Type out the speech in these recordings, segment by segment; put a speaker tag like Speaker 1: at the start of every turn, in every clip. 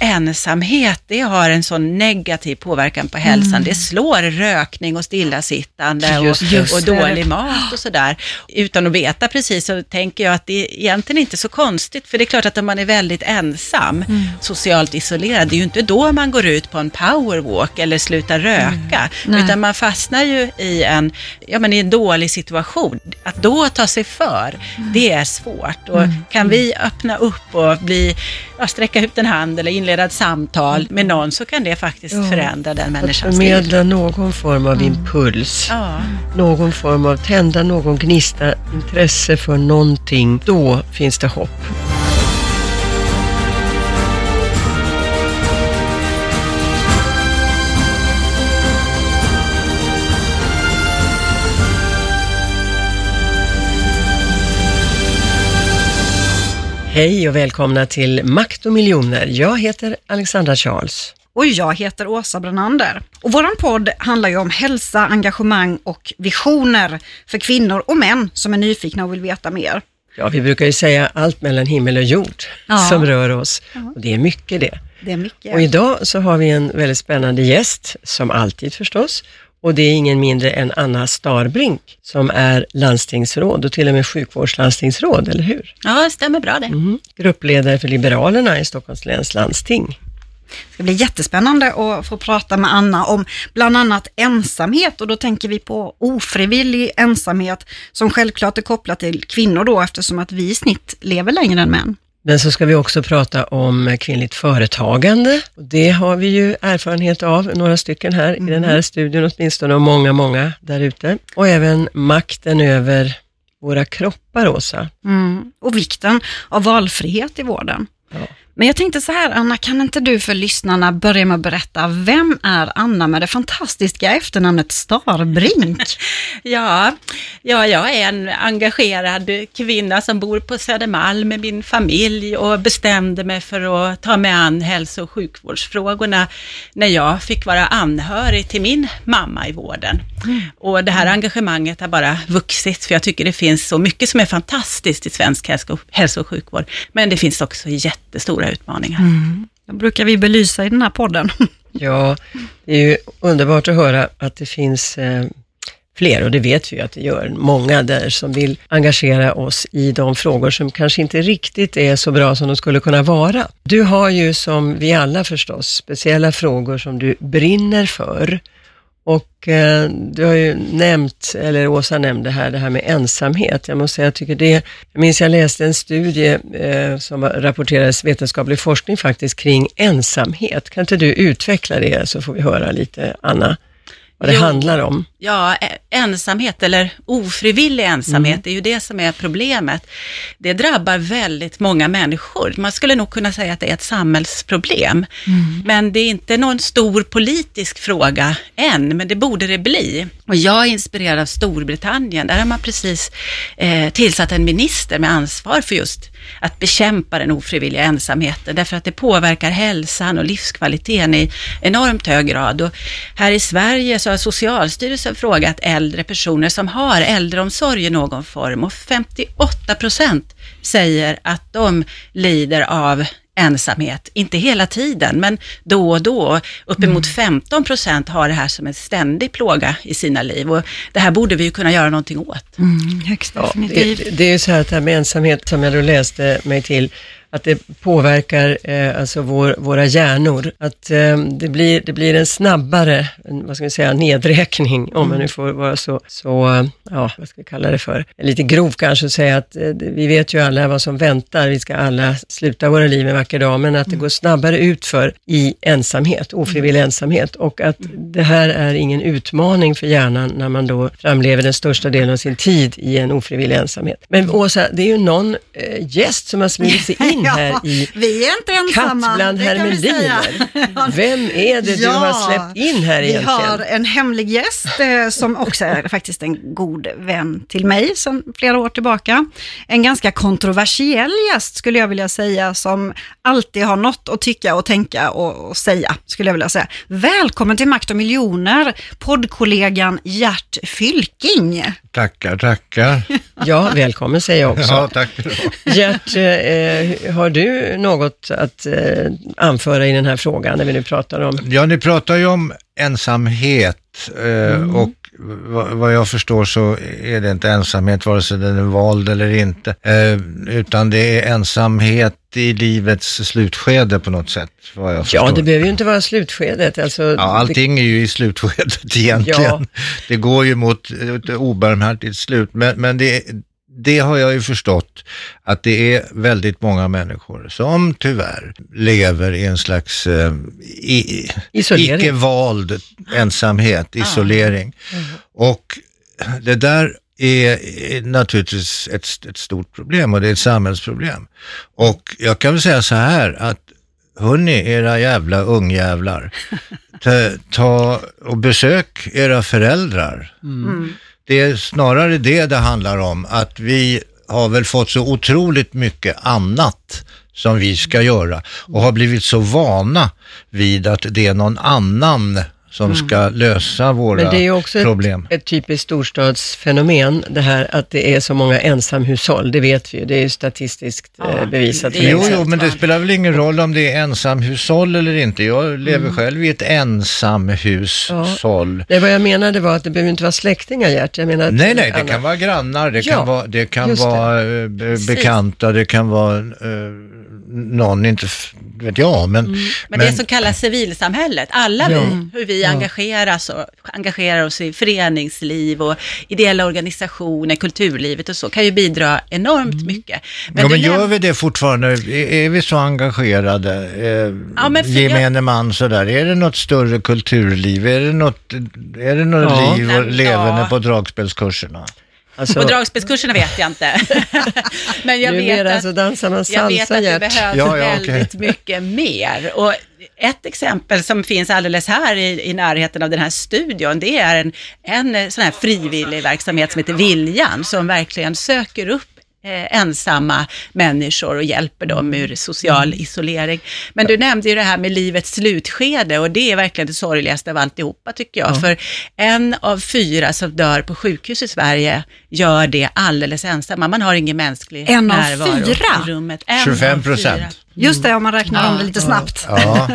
Speaker 1: ensamhet, det har en sån negativ påverkan på hälsan. Mm. Det slår rökning och stillasittande och, och dålig mat och sådär. Utan att veta precis så tänker jag att det är egentligen inte så konstigt, för det är klart att om man är väldigt ensam, mm. socialt isolerad, det är ju inte då man går ut på en powerwalk eller slutar röka, mm. utan man fastnar ju i en, ja, men i en dålig situation. Att då ta sig för, mm. det är svårt. Och mm. kan vi öppna upp och bli, ja, sträcka ut en hand eller inleda ett samtal med någon så kan det faktiskt ja. förändra den människans
Speaker 2: liv. Förmedla någon form av mm. impuls, ja. någon form av tända någon gnista intresse för någonting. Då finns det hopp. Hej och välkomna till Makt och miljoner. Jag heter Alexandra Charles.
Speaker 3: Och jag heter Åsa Branander. Och våran podd handlar ju om hälsa, engagemang och visioner för kvinnor och män som är nyfikna och vill veta mer.
Speaker 2: Ja, vi brukar ju säga allt mellan himmel och jord ja. som rör oss. Ja. Och det är mycket det.
Speaker 3: Det är mycket.
Speaker 2: Och idag så har vi en väldigt spännande gäst, som alltid förstås. Och det är ingen mindre än Anna Starbrink som är landstingsråd och till och med sjukvårdslandstingsråd, eller hur?
Speaker 1: Ja, det stämmer bra det. Mm.
Speaker 2: Gruppledare för Liberalerna i Stockholms läns landsting.
Speaker 3: Det ska bli jättespännande att få prata med Anna om bland annat ensamhet och då tänker vi på ofrivillig ensamhet som självklart är kopplat till kvinnor då eftersom att vi i snitt lever längre än män.
Speaker 2: Men så ska vi också prata om kvinnligt företagande. Det har vi ju erfarenhet av, några stycken här mm. i den här mm. studion åtminstone och många, många där ute. Och även makten över våra kroppar, Åsa.
Speaker 3: Mm. Och vikten av valfrihet i vården. Ja. Men jag tänkte så här, Anna, kan inte du för lyssnarna börja med att berätta, vem är Anna med det fantastiska efternamnet Starbrink?
Speaker 1: ja, ja, jag är en engagerad kvinna som bor på Södermalm med min familj och bestämde mig för att ta mig an hälso och sjukvårdsfrågorna när jag fick vara anhörig till min mamma i vården. Och det här engagemanget har bara vuxit, för jag tycker det finns så mycket som är fantastiskt i svensk hälso och sjukvård, men det finns också jättestora stora utmaningar. Mm.
Speaker 3: Det brukar vi belysa i den här podden.
Speaker 2: Ja, det är ju underbart att höra att det finns eh, fler, och det vet vi ju att det gör, många där som vill engagera oss i de frågor som kanske inte riktigt är så bra som de skulle kunna vara. Du har ju som vi alla förstås speciella frågor som du brinner för och eh, du har ju nämnt, eller Åsa nämnde här, det här med ensamhet. Jag måste säga, jag tycker det, jag minns jag läste en studie eh, som rapporterades vetenskaplig forskning faktiskt kring ensamhet. Kan inte du utveckla det så får vi höra lite, Anna? Vad det jo, handlar om.
Speaker 1: Ja, ensamhet eller ofrivillig ensamhet, mm. är ju det som är problemet. Det drabbar väldigt många människor. Man skulle nog kunna säga att det är ett samhällsproblem. Mm. Men det är inte någon stor politisk fråga än, men det borde det bli. Och jag är inspirerad av Storbritannien. Där har man precis eh, tillsatt en minister med ansvar för just att bekämpa den ofrivilliga ensamheten, därför att det påverkar hälsan och livskvaliteten i enormt hög grad. Och här i Sverige så har Socialstyrelsen frågat äldre personer som har äldreomsorg i någon form och 58 procent säger att de lider av ensamhet, inte hela tiden, men då och då. Uppemot mm. 15 procent har det här som en ständig plåga i sina liv och det här borde vi ju kunna göra någonting åt.
Speaker 3: Mm, högst ja,
Speaker 2: det, det är ju så här att det här med ensamhet, som jag då läste mig till, att det påverkar eh, alltså vår, våra hjärnor. Att eh, det, blir, det blir en snabbare, vad ska vi säga, nedräkning, om mm. man nu får vara så, så, ja, vad ska vi kalla det för, lite grov kanske att säga att eh, vi vet ju alla vad som väntar, vi ska alla sluta våra liv en vacker dag, men att det mm. går snabbare utför i ensamhet, ofrivillig mm. ensamhet och att det här är ingen utmaning för hjärnan när man då framlever den största delen av sin tid i en ofrivillig ensamhet. Men Åsa, det är ju någon eh, gäst som har smugit sig in här i
Speaker 3: vi är inte ensamma,
Speaker 2: Katt bland hermeliner. Vem är det ja, du har släppt in här egentligen?
Speaker 3: Vi har en hemlig gäst eh, som också är faktiskt en god vän till mig sedan flera år tillbaka. En ganska kontroversiell gäst skulle jag vilja säga som alltid har något att tycka och tänka och, och säga skulle jag vilja säga. Välkommen till Makt och miljoner, poddkollegan Gert Fylking.
Speaker 4: Tackar, tackar.
Speaker 2: Ja, välkommen säger jag också.
Speaker 4: Ja, tack.
Speaker 2: Gert, eh, har du något att eh, anföra i den här frågan när vi nu pratar om
Speaker 4: Ja, ni pratar ju om ensamhet eh, och vad, jag förstår så är det inte ensamhet vare sig den är vald eller inte, eh, utan det är ensamhet i livets slutskede på något sätt, vad jag förstår.
Speaker 2: Ja, det behöver ju inte vara slutskedet. Alltså,
Speaker 4: Ja, allting är ju i slutskedet egentligen.
Speaker 2: Ja.
Speaker 4: Det går ju mot ett obarmhärtigt slut, men, men det, det har jag ju förstått att det är väldigt många människor som tyvärr lever i en slags eh, i,
Speaker 2: Isolering.
Speaker 4: icke-vald ensamhet, isolering. Och det där är är naturligtvis ett, ett stort problem och det är ett samhällsproblem. Och jag kan väl säga så här att Hörni, era jävla ungjävlar, ta, ta och besök era föräldrar. Det är snarare det det handlar om, att vi har väl fått så otroligt mycket annat som vi ska göra och har blivit så vana vid att det är någon annan som ska lösa våra
Speaker 2: Men det är också
Speaker 4: problem.
Speaker 2: ett, ett typiskt storstadsfenomen, det här att det är så många ensamhushåll, det vet vi ju, det är ju statistiskt
Speaker 1: Ja,
Speaker 2: eh, bevisat.
Speaker 1: det
Speaker 4: Jo, jo, men det spelar väl ingen roll om det är ensamhushåll eller inte. Jag lever själv i ett ensamhushåll.
Speaker 2: Nej, vad jag menade var att det behöver inte vara släktingar, Gert. Jag menar
Speaker 4: Nej, nej, det
Speaker 2: Anna-
Speaker 4: kan vara grannar, det
Speaker 2: Ja,
Speaker 4: kan vara, det kan
Speaker 2: just det.
Speaker 4: vara eh, be- bekanta, det kan vara eh, någon, inte vet jag, men...
Speaker 1: Mm. Men, det som kallas civilsamhället, alla
Speaker 2: Ja.
Speaker 1: vi, hur vi
Speaker 2: Ja.
Speaker 1: engageras och, engagerar oss i föreningsliv och ideella organisationer, kulturlivet och så, kan ju bidra enormt mycket.
Speaker 4: ja,
Speaker 1: du
Speaker 4: men gör vi det fortfarande? Är, är vi så engagerade? Eh,
Speaker 1: Ja, men för
Speaker 4: gemene man sådär, är det något större kulturliv? Är det något, är det något
Speaker 2: Ja.
Speaker 4: liv och levande
Speaker 1: ja.
Speaker 4: på dragspelskurserna?
Speaker 2: Alltså,
Speaker 1: På dragspelskurserna vet jag inte. Men jag vet att
Speaker 2: så dansar man
Speaker 1: Jag vet att det behövs
Speaker 4: Ja, ja,
Speaker 1: väldigt mycket mer. Och ett exempel som finns alldeles här i, i närheten av den här studion, det är en, en sån här frivillig verksamhet som heter Viljan, som verkligen söker upp eh, ensamma människor och hjälper dem ur social isolering. Men du nämnde ju det här med livets slutskede och det är verkligen det sorgligaste av alltihopa tycker jag. För en av fyra som dör på sjukhus i Sverige gör det alldeles ensamma. Man har ingen mänsklig
Speaker 3: En av
Speaker 1: närvaro
Speaker 3: fyra?
Speaker 1: i rummet. En
Speaker 4: 25
Speaker 1: av fyra.
Speaker 4: procent.
Speaker 3: Just det, om man räknar om det lite snabbt.
Speaker 4: Ja,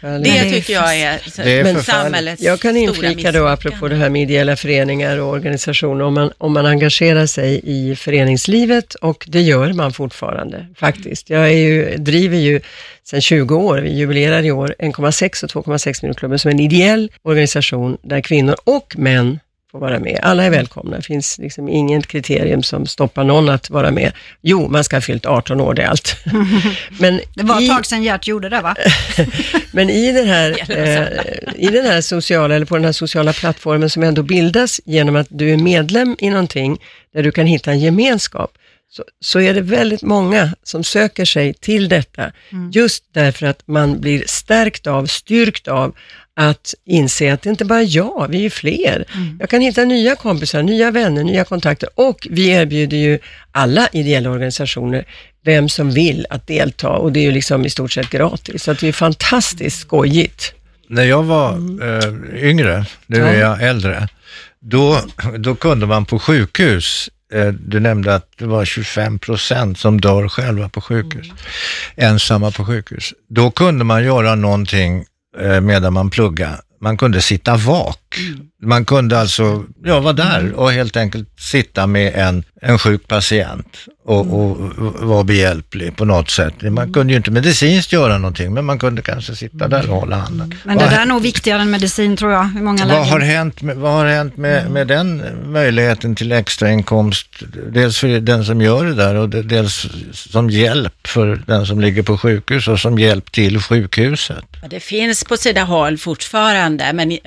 Speaker 1: Ja, det tycker jag är,
Speaker 4: Det är
Speaker 2: Men-
Speaker 1: samhällets
Speaker 2: Jag kan inflika då, apropå det här med ideella föreningar och organisationer, om man, om man engagerar sig i föreningslivet och det gör man fortfarande faktiskt. Jag är ju, driver ju sedan 20 år, vi jubilerar i år, 1,6 och 2,6 miljonerklubben som en ideell organisation där kvinnor och män får vara med. Alla är välkomna, det finns liksom inget kriterium som stoppar någon att vara med. Jo, man ska ha fyllt 18 år, det är allt. Men
Speaker 3: Det var ett tag sedan Gert gjorde det va?
Speaker 2: men i den, här, eh, i den här sociala, eller på den här sociala plattformen som ändå bildas genom att du är medlem i någonting där du kan hitta en gemenskap, så, så är det väldigt många som söker sig till detta, just därför att man blir stärkt av, styrkt av att inse att det inte bara är jag, vi är fler. Jag kan hitta nya kompisar, nya vänner, nya kontakter och vi erbjuder ju alla ideella organisationer vem som vill att delta och det är ju liksom i stort sett gratis. Så att det är fantastiskt skojigt.
Speaker 4: När jag var eh, yngre, nu är jag äldre, då, då kunde man på sjukhus, eh, du nämnde att det var 25 procent som dör själva på sjukhus, ensamma på sjukhus. Då kunde man göra någonting Eh, medan man pluggade. Man kunde sitta vak. Man kunde alltså ja, vara där och helt enkelt sitta med en, en sjuk patient och, och vara behjälplig på något sätt. Man kunde ju inte medicinskt göra någonting, men man kunde kanske sitta där och hålla handen.
Speaker 3: Men det
Speaker 4: Vad-
Speaker 3: där är nog viktigare än medicin tror jag, i många
Speaker 4: vad har
Speaker 3: lägen.
Speaker 4: hänt, med, vad har hänt med, med den möjligheten till extrainkomst? Dels för den som gör det där och de- dels som hjälp för den som ligger på sjukhus och som hjälp till sjukhuset.
Speaker 1: Det finns på sina håll fortfarande, men i-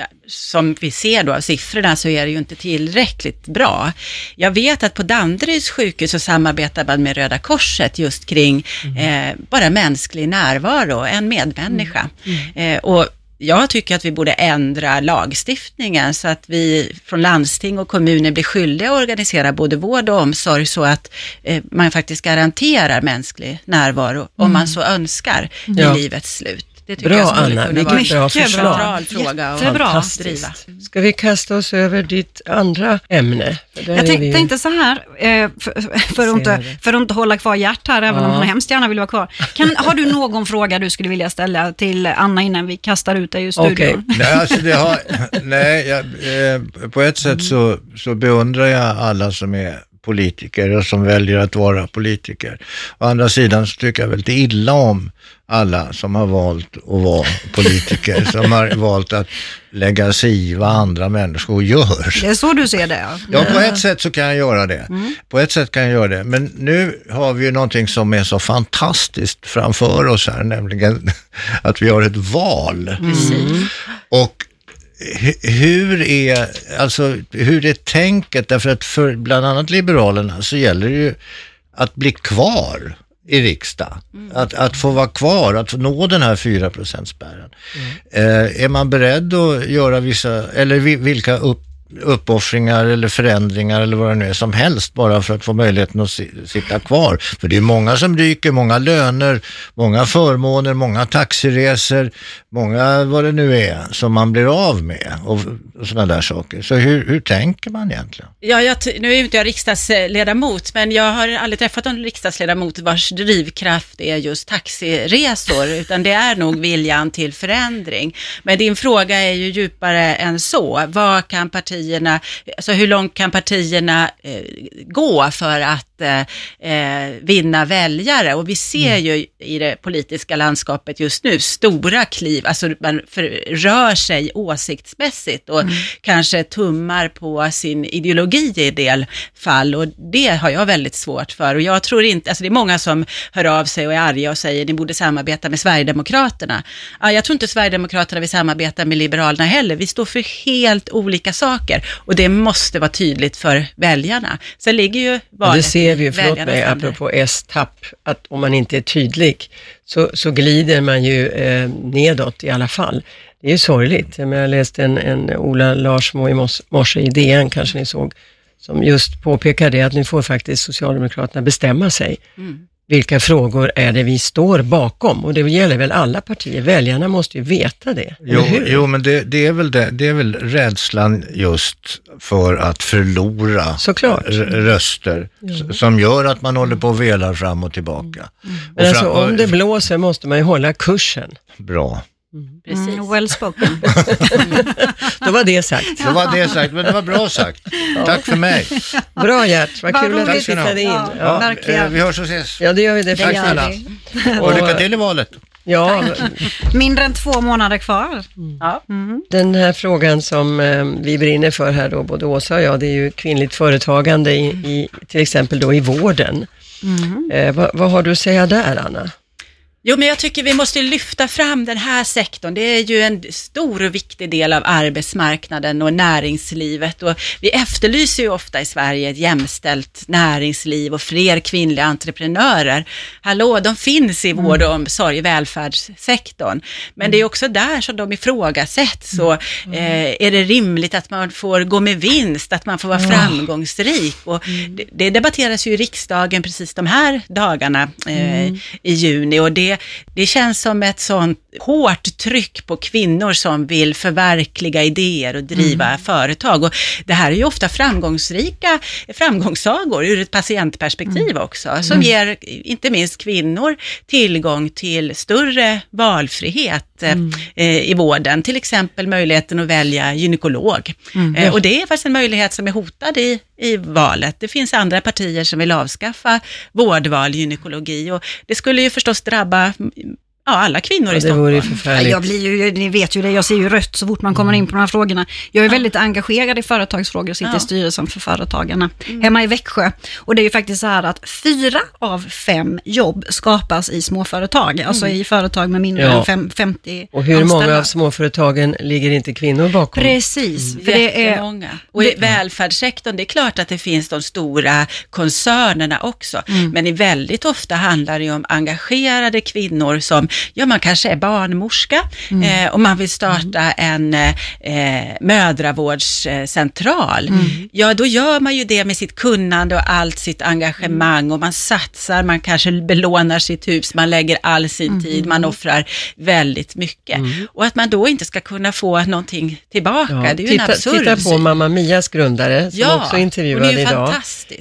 Speaker 1: som vi ser då av siffrorna så är det ju inte tillräckligt bra. Jag vet att på Danderyds sjukhus så samarbetar man med Röda Korset just kring eh, bara mänsklig närvaro, en medmänniska. Eh, och jag tycker att vi borde ändra lagstiftningen så att vi från landsting och kommuner blir skyldiga att organisera både vård och omsorg så att eh, man faktiskt garanterar mänsklig närvaro om man så önskar
Speaker 2: Ja.
Speaker 1: i livets slut. Det tycker
Speaker 2: Bra
Speaker 1: jag skulle
Speaker 2: Anna,
Speaker 1: kunna
Speaker 2: vilket
Speaker 1: vara en
Speaker 2: bra
Speaker 3: Mycket
Speaker 2: förslag.
Speaker 1: central fråga att
Speaker 3: Jättebra.
Speaker 1: driva.
Speaker 2: Fantastiskt. Ska vi kasta oss över ditt andra ämne? För där
Speaker 3: Jag
Speaker 2: är vi
Speaker 3: tänkte så här, eh, för, för, att inte, för att inte hålla kvar Gert här, även om
Speaker 2: Ja.
Speaker 3: hon hemskt gärna vill vara kvar. Kan, har du någon fråga du skulle vilja ställa till Anna innan vi kastar ut dig ur studion?
Speaker 2: Okej.
Speaker 4: Nej, alltså det har, nej jag, eh, på ett sätt så, så beundrar jag alla som är politiker och som väljer att vara politiker. Å andra sidan så tycker jag väldigt illa om alla som har valt att vara politiker, som har valt att lägga sig i vad andra människor gör.
Speaker 3: Det är så du ser det? ja.
Speaker 4: Ja, på ett sätt så kan jag göra det. På ett sätt kan jag göra det. Men nu har vi ju någonting som är så fantastiskt framför oss här, nämligen att vi har ett val. Och hu- hur är, alltså, hur är tänket? Därför att för bland annat Liberalerna så gäller det ju att bli kvar i riksdag. Att, att få vara kvar, att nå den här 4 spärren. Eh, är man beredd att göra vissa, eller vi- vilka upp, uppoffringar eller förändringar eller vad det nu är som helst bara för att få möjligheten att si, sitta kvar. För det är många som ryker, många löner, många förmåner, många taxiresor, många vad det nu är som man blir av med och, och sådana där saker. Så hur, hur tänker man egentligen?
Speaker 1: Ja, jag, nu är ju inte jag riksdagsledamot, men jag har aldrig träffat någon riksdagsledamot vars drivkraft är just taxiresor, utan det är nog viljan till förändring. Men din fråga är ju djupare än så. Vad kan partierna, alltså hur långt kan partierna eh, gå för att eh, eh, vinna väljare? Och vi ser ju i det politiska landskapet just nu stora kliv, alltså man för, rör sig åsiktsmässigt och kanske tummar på sin ideologi i en del fall och det har jag väldigt svårt för och jag tror inte, alltså det är många som hör av sig och är arga och säger ni borde samarbeta med Sverigedemokraterna. Ja, jag tror inte Sverigedemokraterna vill samarbeta med Liberalerna heller, vi står för helt olika saker och det måste vara tydligt för väljarna. Sen ligger ju valet
Speaker 2: vi ju, förlåt mig, apropå S-tapp, att om man inte är tydlig så, så glider man ju eh, nedåt i alla fall. Det är ju sorgligt. Jag, läste en, en Ola Larsmo i morse i DN, kanske ni såg, som just påpekade det att nu får faktiskt Socialdemokraterna bestämma sig.
Speaker 1: Mm.
Speaker 2: Vilka frågor är det vi står bakom? Och det gäller väl alla partier. Väljarna måste ju veta det,
Speaker 4: Jo, jo men det, det, är väl det, det är väl rädslan just för att förlora
Speaker 2: Såklart.
Speaker 4: röster s- som gör att man håller på och velar fram och tillbaka.
Speaker 2: Men
Speaker 4: Och
Speaker 2: alltså
Speaker 4: fram-
Speaker 2: om det blåser måste man ju hålla kursen.
Speaker 4: Bra.
Speaker 1: Precis.
Speaker 3: Mm, well spoken.
Speaker 2: Då var det sagt.
Speaker 4: Så var det sagt, men det var bra sagt. Tack för mig.
Speaker 2: Bra Gert, vad kul att du tittade in.
Speaker 3: Ja.
Speaker 2: Ja.
Speaker 3: verkligen.
Speaker 4: eh, vi hörs och ses.
Speaker 2: Ja, det gör vi
Speaker 3: Det
Speaker 2: definitivt.
Speaker 3: gör
Speaker 4: snälla. Och lycka till i valet.
Speaker 2: Ja,
Speaker 3: Mindre än två månader kvar.
Speaker 1: Ja.
Speaker 2: den här frågan som eh, vi brinner för här då, både Åsa och jag, det är ju kvinnligt företagande i, i till exempel då i vården. Eh, vad, vad har du att säga där, Anna?
Speaker 1: Jo, men jag tycker vi måste lyfta fram den här sektorn. Det är ju en stor och viktig del av arbetsmarknaden och näringslivet. Och vi efterlyser ju ofta i Sverige ett jämställt näringsliv och fler kvinnliga entreprenörer. Hallå, de finns i vård och omsorg, i välfärdssektorn. Men det är också där som de ifrågasätts. Så, eh, är det rimligt att man får gå med vinst, att man får vara framgångsrik? Och det, det debatteras ju i riksdagen precis de här dagarna eh, i juni. Och det, det känns som ett sånt hårt tryck på kvinnor som vill förverkliga idéer och driva företag. Och det här är ju ofta framgångsrika framgångssagor ur ett patientperspektiv också, som ger inte minst kvinnor tillgång till större valfrihet eh, i vården, till exempel möjligheten att välja gynekolog. Eh, och det är faktiskt en möjlighet som är hotad i, i valet. Det finns andra partier som vill avskaffa vårdval gynekologi och det skulle ju förstås drabba bara ja, alla kvinnor i
Speaker 2: Ja, det
Speaker 1: Stockholm.
Speaker 2: vore ju
Speaker 3: Ja,
Speaker 2: förfärligt.
Speaker 3: Jag blir ju, ni vet ju det, jag ser ju rött så fort man kommer in på de här frågorna. Jag är väldigt engagerad i företagsfrågor och sitter
Speaker 1: Ja.
Speaker 3: i styrelsen för Företagarna hemma i Växjö. Och det är ju faktiskt så här att fyra av fem jobb skapas i småföretag, alltså i företag med mindre
Speaker 2: Ja.
Speaker 3: än fem, 50
Speaker 2: Och hur många
Speaker 3: anställda.
Speaker 2: av småföretagen ligger inte kvinnor bakom?
Speaker 3: Precis, för det är...
Speaker 1: Jättemånga. Och i välfärdssektorn, det är klart att det finns de stora koncernerna också,
Speaker 3: Mm.
Speaker 1: men i väldigt ofta handlar det ju om engagerade kvinnor som ja man kanske är barnmorska eh, och man vill starta en eh, mödravårdscentral. Ja, då gör man ju det med sitt kunnande och allt sitt engagemang och man satsar, man kanske belånar sitt hus, man lägger all sin tid, man offrar väldigt mycket. Och att man då inte ska kunna få någonting tillbaka,
Speaker 2: Ja,
Speaker 1: det är ju
Speaker 2: titta,
Speaker 1: en absurd
Speaker 2: titta på. Mamma Mias grundare, som
Speaker 1: Ja,
Speaker 2: också intervjuade
Speaker 1: ju
Speaker 2: idag.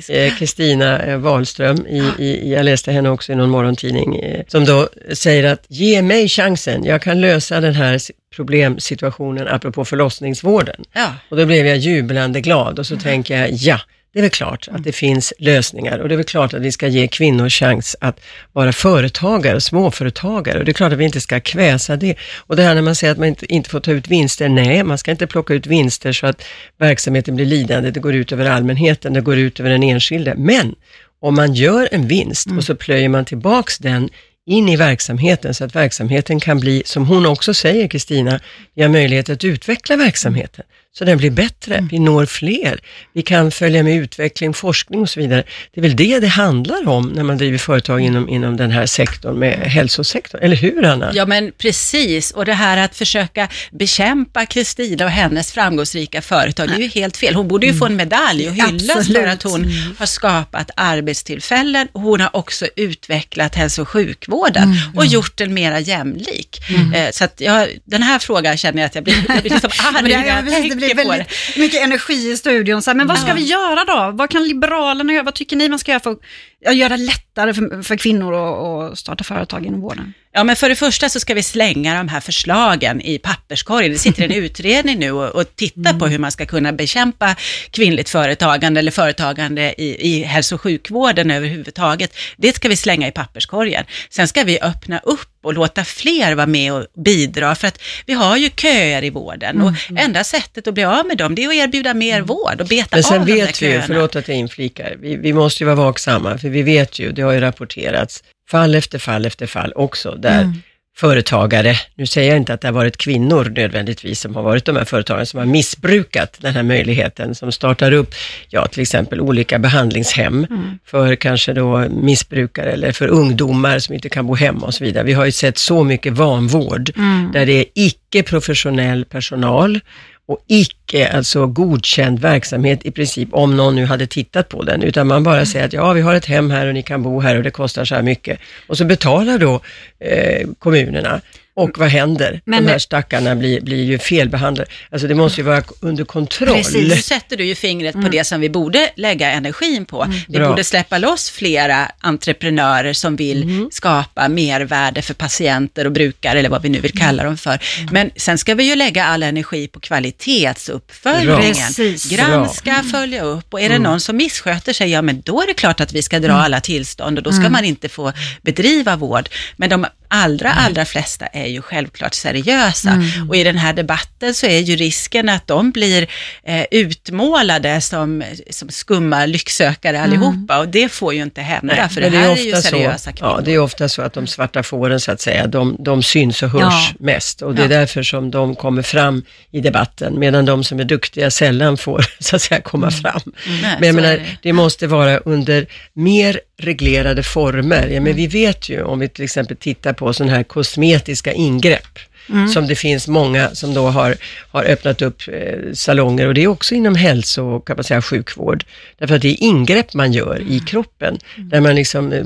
Speaker 2: Eh, Kristina eh, Wahlström, i, i, jag läste henne också i någon morgontidning, eh, som då säger att ge mig chansen, jag kan lösa den här si- problemsituationen apropå förlossningsvården.
Speaker 1: Ja.
Speaker 2: Och då blev jag jublande glad och så tänker jag, ja, det är väl klart att det finns lösningar och det är väl klart att vi ska ge kvinnor chans att vara företagare och småföretagare och det är klart att vi inte ska kväsa det. Och det här när man säger att man inte, inte får ta ut vinster, nej, man ska inte plocka ut vinster så att verksamheten blir lidande, det går ut över allmänheten, det går ut över den enskilde. Men om man gör en vinst och så plöjer man tillbaks den in i verksamheten så att verksamheten kan bli, som hon också säger Kristina, vi har möjlighet att utveckla verksamheten så den blir bättre, vi når fler, vi kan följa med utveckling, forskning och så vidare. Det är väl det det handlar om när man driver företag inom, inom den här sektorn med hälsosektorn, eller hur Anna?
Speaker 1: Ja men precis, och det här att försöka bekämpa Kristina och hennes framgångsrika företag, det är ju helt fel. Hon borde ju få en medalj och hyllas
Speaker 3: Absolut.
Speaker 1: för att hon har skapat arbetstillfällen hon har också utvecklat hälso och sjukvården och gjort den mera jämlik. Eh, Så att jag, den här frågan känner jag att jag blir, jag blir liksom arg när
Speaker 3: ja,
Speaker 1: jag tänker det.
Speaker 3: väldigt mycket energi i studion. Så här, men vad ska vi göra då? Vad kan Liberalerna göra? Vad tycker ni man ska göra för att göra det lättare för, för kvinnor att, att starta företag inom vården?
Speaker 1: Ja, men för det första så ska vi slänga de här förslagen i papperskorgen. Det sitter en utredning nu och, och tittar på hur man ska kunna bekämpa kvinnligt företagande eller företagande i, i hälso och sjukvården överhuvudtaget. Det ska vi slänga i papperskorgen. Sen ska vi öppna upp och låta fler vara med och bidra, för att vi har ju köer i vården och enda sättet att bli av med dem, det är att erbjuda mer vård och beta
Speaker 2: Men
Speaker 1: av
Speaker 2: sen
Speaker 1: de där
Speaker 2: vet vi ju,
Speaker 1: köerna.
Speaker 2: förlåt att jag inflikar, vi, vi måste ju vara vaksamma, för vi vet ju, det har ju rapporterats, fall efter fall efter fall också, där företagare, nu säger jag inte att det har varit kvinnor nödvändigtvis som har varit de här företagarna som har missbrukat den här möjligheten, som startar upp, ja till exempel olika behandlingshem för kanske då missbrukare eller för ungdomar som inte kan bo hemma och så vidare. Vi har ju sett så mycket vanvård där det är icke professionell personal och icke alltså godkänd verksamhet i princip, om någon nu hade tittat på den, utan man bara säger att ja, vi har ett hem här och ni kan bo här och det kostar så här mycket. Och så betalar då eh, kommunerna. Och vad händer?
Speaker 3: Men-
Speaker 2: De här stackarna blir, blir ju felbehandlade. Alltså det måste ju vara under kontroll.
Speaker 3: Precis.
Speaker 1: Nu sätter du ju fingret på det som vi borde lägga energin på. Vi
Speaker 2: Bra.
Speaker 1: borde släppa loss flera entreprenörer som vill skapa mervärde för patienter och brukare, eller vad vi nu vill kalla dem för. Men sen ska vi ju lägga all energi på kvalitetsuppföljningen. Granska, följa upp och är det någon som missköter sig, ja men då är det klart att vi ska dra alla tillstånd och då ska man inte få bedriva vård. Men de allra, allra flesta är ju självklart seriösa. Och i den här debatten så är ju risken att de blir eh, utmålade som, som skumma lycksökare allihopa och det får ju inte hända, för det här är, ju
Speaker 2: ofta
Speaker 1: seriösa
Speaker 2: så,
Speaker 1: kvinnor.
Speaker 2: Ja, det är ofta så att de svarta fåren så att säga, de, de syns och hörs
Speaker 3: Ja.
Speaker 2: mest och det är därför som de kommer fram i debatten, medan de som är duktiga sällan får så att säga komma fram.
Speaker 1: Nej,
Speaker 2: Men jag
Speaker 1: är
Speaker 2: menar,
Speaker 1: det.
Speaker 2: det måste vara under mer reglerade former. Ja,
Speaker 1: Mm.
Speaker 2: men vi vet ju, om vi till exempel tittar på sådana här kosmetiska ingrepp,
Speaker 1: Mm.
Speaker 2: som det finns många som då har, har öppnat upp eh, salonger och det är också inom hälso och kan man säga, sjukvård. Därför att det är ingrepp man gör
Speaker 1: Mm.
Speaker 2: i kroppen, där man liksom, eh,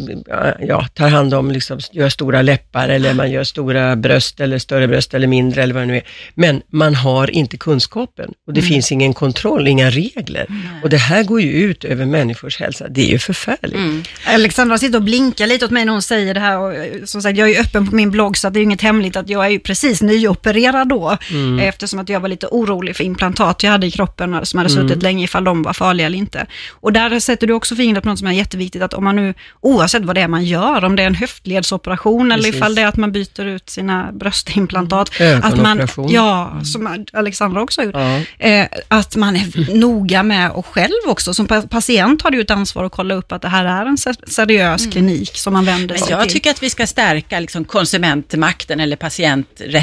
Speaker 2: ja, tar hand om, liksom, gör stora läppar eller man gör stora bröst eller större bröst eller mindre eller vad det nu är. Men man har inte kunskapen och det
Speaker 1: Mm.
Speaker 2: finns ingen kontroll, inga regler. Och det här går ju ut över människors hälsa. Det är ju förfärligt.
Speaker 1: Mm.
Speaker 3: Alexandra sitter och blinkar lite åt mig när hon säger det här. Och, eh, som sagt, jag är öppen på min blogg så att det är inget hemligt att jag är ju precis nyopererad då.
Speaker 2: Mm.
Speaker 3: eh, Eftersom att jag var lite orolig för implantat jag hade i kroppen som hade
Speaker 2: Mm.
Speaker 3: suttit länge ifall de var farliga eller inte. Och där sätter du också fingret på något som är jätteviktigt att om man nu, oavsett vad det är man gör, om det är en höftledsoperation eller
Speaker 2: Precis.
Speaker 3: ifall det är att man byter ut sina bröstimplantat. Att man, ja, som Alexandra också har gjort.
Speaker 2: Ja.
Speaker 3: Eh, att man är noga med och själv också, som pa- patient har du ju ett ansvar att kolla upp att det här är en se- seriös klinik som man vänder
Speaker 1: Men
Speaker 3: sig
Speaker 1: jag
Speaker 3: till.
Speaker 1: tycker att vi ska stärka liksom konsumentmakten eller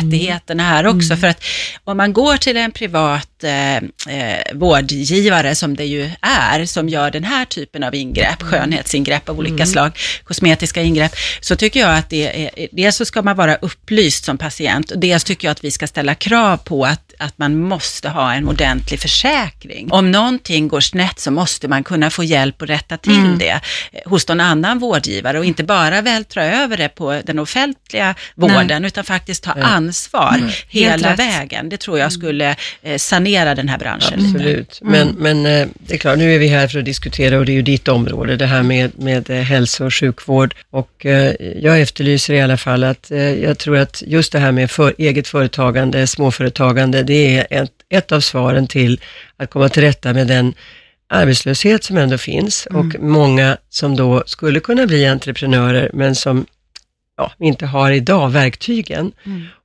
Speaker 1: rättigheterna här också. För att om man går till en privat eh, eh, vårdgivare, som det ju är, som gör den här typen av ingrepp, skönhetsingrepp av olika slag, kosmetiska ingrepp, så tycker jag att det är, dels så ska man vara upplyst som patient, och dels tycker jag att vi ska ställa krav på att, att man måste ha en ordentlig försäkring. Om någonting går snett så måste man kunna få hjälp att rätta till det eh, hos någon annan vårdgivare och inte bara vältra över det på den offentliga vården, utan faktiskt ta ansvar hela
Speaker 3: rätt.
Speaker 1: vägen. Det tror jag skulle eh, sanera den här branschen.
Speaker 2: Absolut. Men, men eh, det är klart, nu är vi här för att diskutera och det är ju ditt område, det här med, med hälso och sjukvård. Och jag efterlyser i alla fall att jag tror att just det här med för, eget företagande, småföretagande, det är ett, ett av svaren till att komma till rätta med den arbetslöshet som ändå finns och många som då skulle kunna bli entreprenörer men som ja, inte har idag verktygen.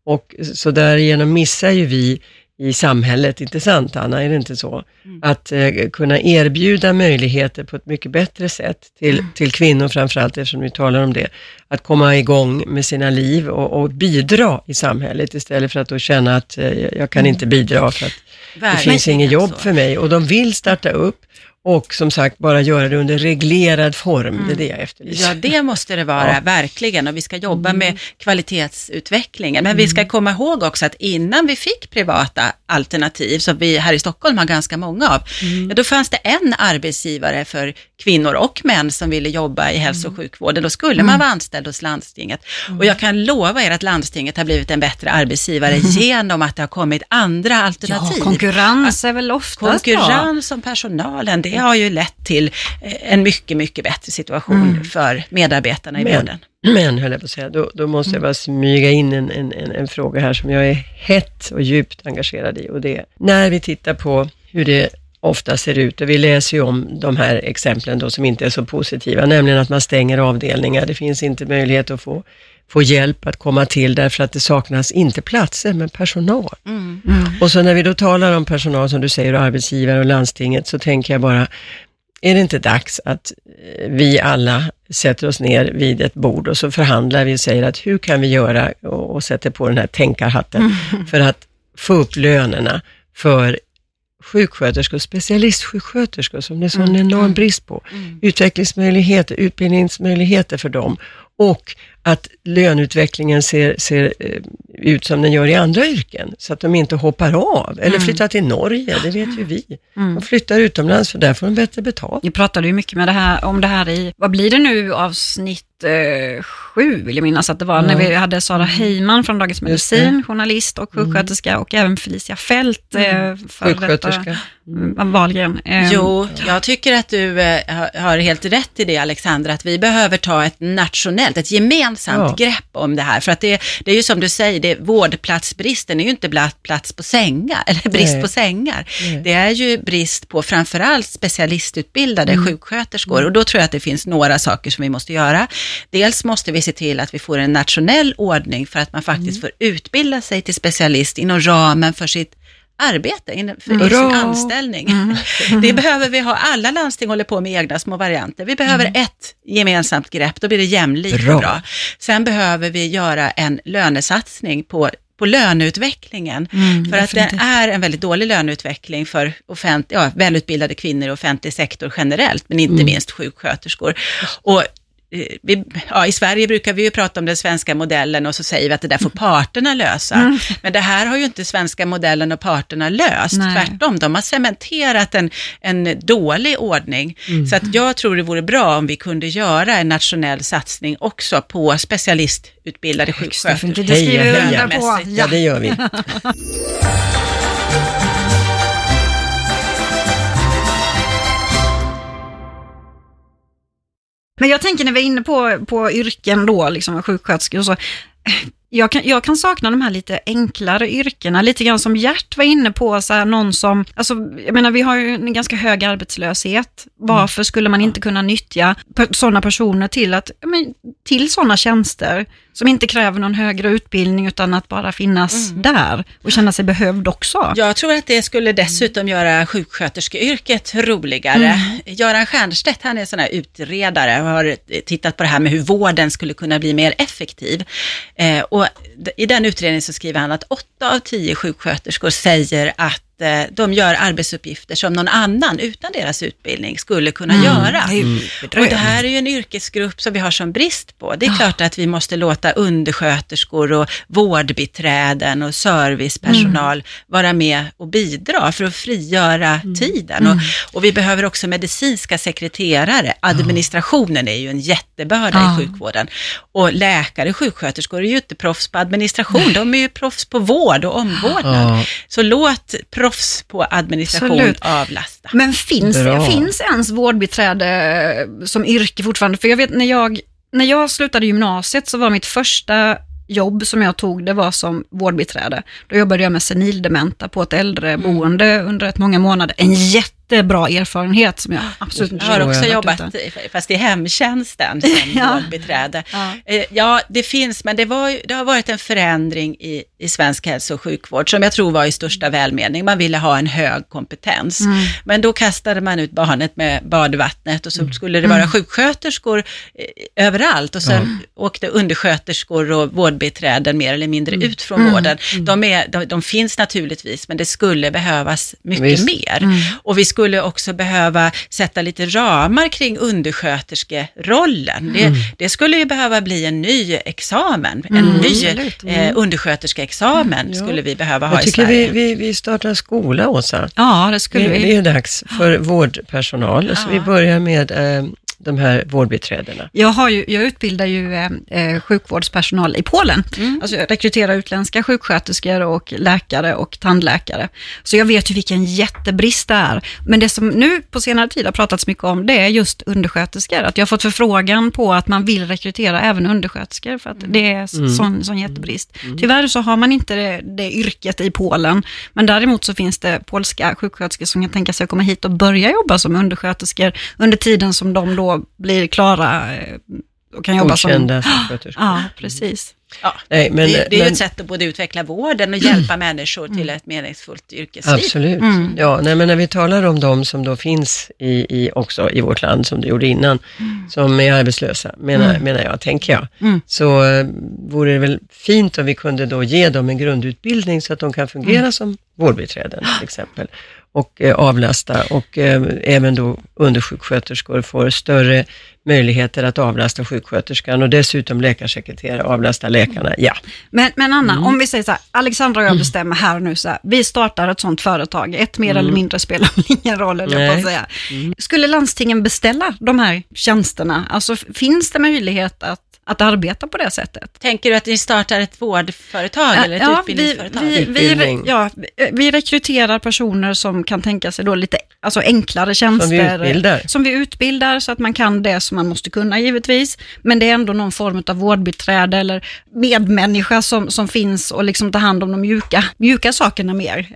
Speaker 2: Och så därigenom missar ju vi i samhället, inte sant Anna, är det inte så? Att eh, kunna erbjuda möjligheter på ett mycket bättre sätt till, till kvinnor framförallt, eftersom vi talar om det, att komma igång med sina liv och, och bidra i samhället istället för att då känna att eh, jag kan inte bidra för att det
Speaker 1: Verkligen
Speaker 2: finns inget jobb
Speaker 1: så.
Speaker 2: för mig. Och de vill starta upp och som sagt bara göra det under reglerad form, det är det jag efterlyser.
Speaker 1: Ja, det måste det vara,
Speaker 2: Ja.
Speaker 1: verkligen. Och vi ska jobba med kvalitetsutvecklingen. Men vi ska komma ihåg också att innan vi fick privata alternativ, som vi här i Stockholm har ganska många av, ja, då fanns det en arbetsgivare för kvinnor och män som ville jobba i hälso och sjukvården. Då skulle man vara anställd hos landstinget. Och jag kan lova er att landstinget har blivit en bättre arbetsgivare genom att det har kommit andra
Speaker 3: Ja,
Speaker 1: alternativ.
Speaker 3: konkurrens är väl oftast.
Speaker 1: Konkurrens om personalen, det har ju lett till eh, en mycket, mycket bättre situation för medarbetarna i
Speaker 2: Men,
Speaker 1: vården.
Speaker 2: men höll jag på att säga, då, då måste jag bara smyga in en, en, en, en fråga här som jag är hett och djupt engagerad i och det är, när vi tittar på hur det ofta ser ut. Och vi läser ju om de här exemplen då som inte är så positiva, nämligen att man stänger avdelningar, det finns inte möjlighet att få, få hjälp att komma till därför att det saknas inte platser men personal. Och så när vi då talar om personal som du säger och arbetsgivare och landstinget så tänker jag bara, är det inte dags att eh, vi alla sätter oss ner vid ett bord och så förhandlar vi och säger att hur kan vi göra och, och sätter på den här tänkarhatten för att få upp lönerna för sjuksköterskor, specialistsjuksköterskor som det är sån enorm brist på. Utvecklingsmöjligheter, utbildningsmöjligheter för dem och att löneutvecklingen ser, ser eh, ut som den gör i andra yrken, så att de inte hoppar av eller flyttar till Norge, det vet ju vi. De flyttar utomlands för där får de bättre betalt.
Speaker 3: Vi pratade ju mycket med det här, om det här i, vad blir det nu, avsnitt eh, sju vill jag minnas att det var, när vi hade Sara Heyman från Dagens. Medicin, journalist och sjuksköterska och även Felicia Fält, eh, före detta
Speaker 2: Sjuksköterska.
Speaker 3: mm, Wahlgren. Eh,
Speaker 1: Jo, jag tycker att du eh, har helt rätt i det Alexandra, att vi behöver ta ett nationellt, ett gemensamt
Speaker 2: Ja.
Speaker 1: grepp om det här. För att det, det är ju som du säger, det, vårdplatsbristen är ju inte plats på sängar, eller brist
Speaker 2: Nej.
Speaker 1: på sängar.
Speaker 2: Nej.
Speaker 1: Det är ju brist på framförallt specialistutbildade sjuksköterskor. Och då tror jag att det finns några saker som vi måste göra. Dels måste vi se till att vi får en nationell ordning för att man faktiskt får utbilda sig till specialist inom ramen för sitt arbete, för i sin anställning. Det behöver vi ha. Alla landsting håller på med egna små varianter. Vi behöver ett gemensamt grepp, då blir det jämlikt
Speaker 2: Bra.
Speaker 1: och bra. Sen behöver vi göra en lönesatsning på på löneutvecklingen. för att det är en väldigt dålig löneutveckling för offent, ja, välutbildade kvinnor i offentlig sektor generellt, men inte minst sjuksköterskor. Och vi, ja, I Sverige brukar vi ju prata om den svenska modellen och så säger vi att det där får parterna lösa. Men det här har ju inte svenska modellen och parterna löst.
Speaker 3: Nej.
Speaker 1: Tvärtom, de har cementerat en, en dålig ordning. Så att jag tror det vore bra om vi kunde göra en nationell satsning också på specialistutbildade sjuksköterskor.
Speaker 3: Det skriver vi
Speaker 2: Heja,
Speaker 3: under
Speaker 2: heja. Ja, det gör vi.
Speaker 3: Men jag tänker när vi är inne på, på yrken då, liksom sjuksköterskor och så. Jag kan, jag kan sakna de här lite enklare yrkena, lite grann som Gert var inne på, så här, någon som, alltså, jag menar vi har ju en ganska hög arbetslöshet. Varför skulle man inte kunna nyttja sådana personer till, att, men, till sådana tjänster som inte kräver någon högre utbildning utan att bara finnas där och känna sig behövd också.
Speaker 1: Jag tror att det skulle dessutom göra sjuksköterskeyrket roligare. Göran Stiernstedt, han är sån här utredare och har tittat på det här med hur vården skulle kunna bli mer effektiv. Eh, och i den utredningen så skriver han att åtta av tio sjuksköterskor säger att eh, de gör arbetsuppgifter som någon annan utan deras utbildning skulle kunna göra.
Speaker 3: Det är ju
Speaker 1: Och det här är ju en yrkesgrupp som vi har som brist på. Det är klart att vi måste låta undersköterskor och vårdbiträden och servicepersonal vara med och bidra för att frigöra tiden. Och, och vi behöver också medicinska sekreterare. Administrationen är ju en jättebörda
Speaker 3: Ja.
Speaker 1: i sjukvården. Och läkare och sjuksköterskor är ju inte proffs på administration, de är ju proffs på vård och omvårdnad.
Speaker 2: Ja.
Speaker 1: Så låt proffs på administration
Speaker 3: Absolut.
Speaker 1: avlasta.
Speaker 3: Men finns,
Speaker 2: Bra.
Speaker 3: finns ens vårdbiträde som yrke fortfarande? För jag vet när jag, när jag slutade gymnasiet så var mitt första jobb som jag tog, det var som vårdbiträde. Då jobbade jag med senildementa på ett äldreboende under ett många månader. En jättebra erfarenhet som jag absolut inte
Speaker 1: Jag har också jobbat, i- fast i hemtjänsten som
Speaker 3: Ja.
Speaker 1: vårdbiträde.
Speaker 3: Ja.
Speaker 1: Eh, Ja, det finns, men det, var, det har varit en förändring i, i svensk hälso och sjukvård som jag tror var i största välmening. Man ville ha en hög kompetens. Men då kastade man ut barnet med badvattnet och så skulle det vara sjuksköterskor eh, överallt och sen åkte undersköterskor och vårdbiträden mer eller mindre ut från vården. De, är, de, de finns naturligtvis, men det skulle behövas mycket
Speaker 2: Visst.
Speaker 1: mer. Och vi skulle också behöva sätta lite ramar kring undersköterskerollen. Det, det skulle ju behöva bli en ny examen, en ny
Speaker 3: absolut.
Speaker 1: eh, undersköterskeexamen skulle vi behöva ha
Speaker 2: Jag
Speaker 1: i
Speaker 2: tycker
Speaker 1: Sverige.
Speaker 2: vi, vi, vi startar skola, Åsa.
Speaker 3: Ja, det skulle
Speaker 2: Det,
Speaker 3: vi.
Speaker 2: det är dags för vårdpersonal, så vi börjar med eh, de här vårdbiträdena.
Speaker 3: Jag, har ju, jag utbildar ju eh, eh, sjukvårdspersonal i Polen. Alltså jag rekryterar utländska sjuksköterskor och läkare och tandläkare. Så jag vet ju vilken jättebrist det är. Men det som nu på senare tid har pratats mycket om, det är just undersköterskor. Att jag har fått förfrågan på att man vill rekrytera även undersköterskor för att det är s- sån, sån jättebrist. Tyvärr så har man inte det, det yrket i Polen. Men däremot så finns det polska sjuksköterskor som kan tänka sig att komma hit och börja jobba som undersköterskor under tiden som de då blir klara eh, och kan jobba som...
Speaker 2: Godkända sjuksköterskor.
Speaker 3: Ja, precis.
Speaker 1: Ja.
Speaker 2: Nej, men,
Speaker 1: det, det är ju
Speaker 2: men,
Speaker 1: ett sätt att både utveckla vården och hjälpa människor till ett meningsfullt yrkesliv.
Speaker 2: Absolut. Ja, nej, men när vi talar om de som då finns i, i, också i vårt land, som du gjorde innan, som är arbetslösa, menar, menar jag, tänker jag, så eh, vore det väl fint om vi kunde då ge dem en grundutbildning så att de kan fungera som vårdbiträden till exempel och eh, avlasta. Och eh, även då undersjuksköterskor får större möjligheter att avlasta sjuksköterskan och dessutom läkarsekreterare avlasta läkarna. Ja,
Speaker 3: Men, men Anna, om vi säger så här, Alexandra och jag bestämmer här och nu så här, vi startar ett sånt företag, ett mer eller mindre spelar ingen roll, eller jag på säga. Skulle landstingen beställa de här tjänsterna? Alltså finns det möjlighet att, att arbeta på det sättet?
Speaker 1: Tänker du att ni startar ett vårdföretag eller ett
Speaker 3: vi,
Speaker 1: utbildningsföretag?
Speaker 3: vi, vi,
Speaker 2: Utbildning.
Speaker 3: ja, vi rekryterar personer som kan tänka sig då lite alltså enklare tjänster.
Speaker 2: vi utbildar.
Speaker 3: Som vi utbildar så att man kan det som man måste kunna givetvis. Men det är ändå någon form av vårdbiträde eller medmänniska som, som finns och liksom tar hand om de mjuka, mjuka sakerna mer.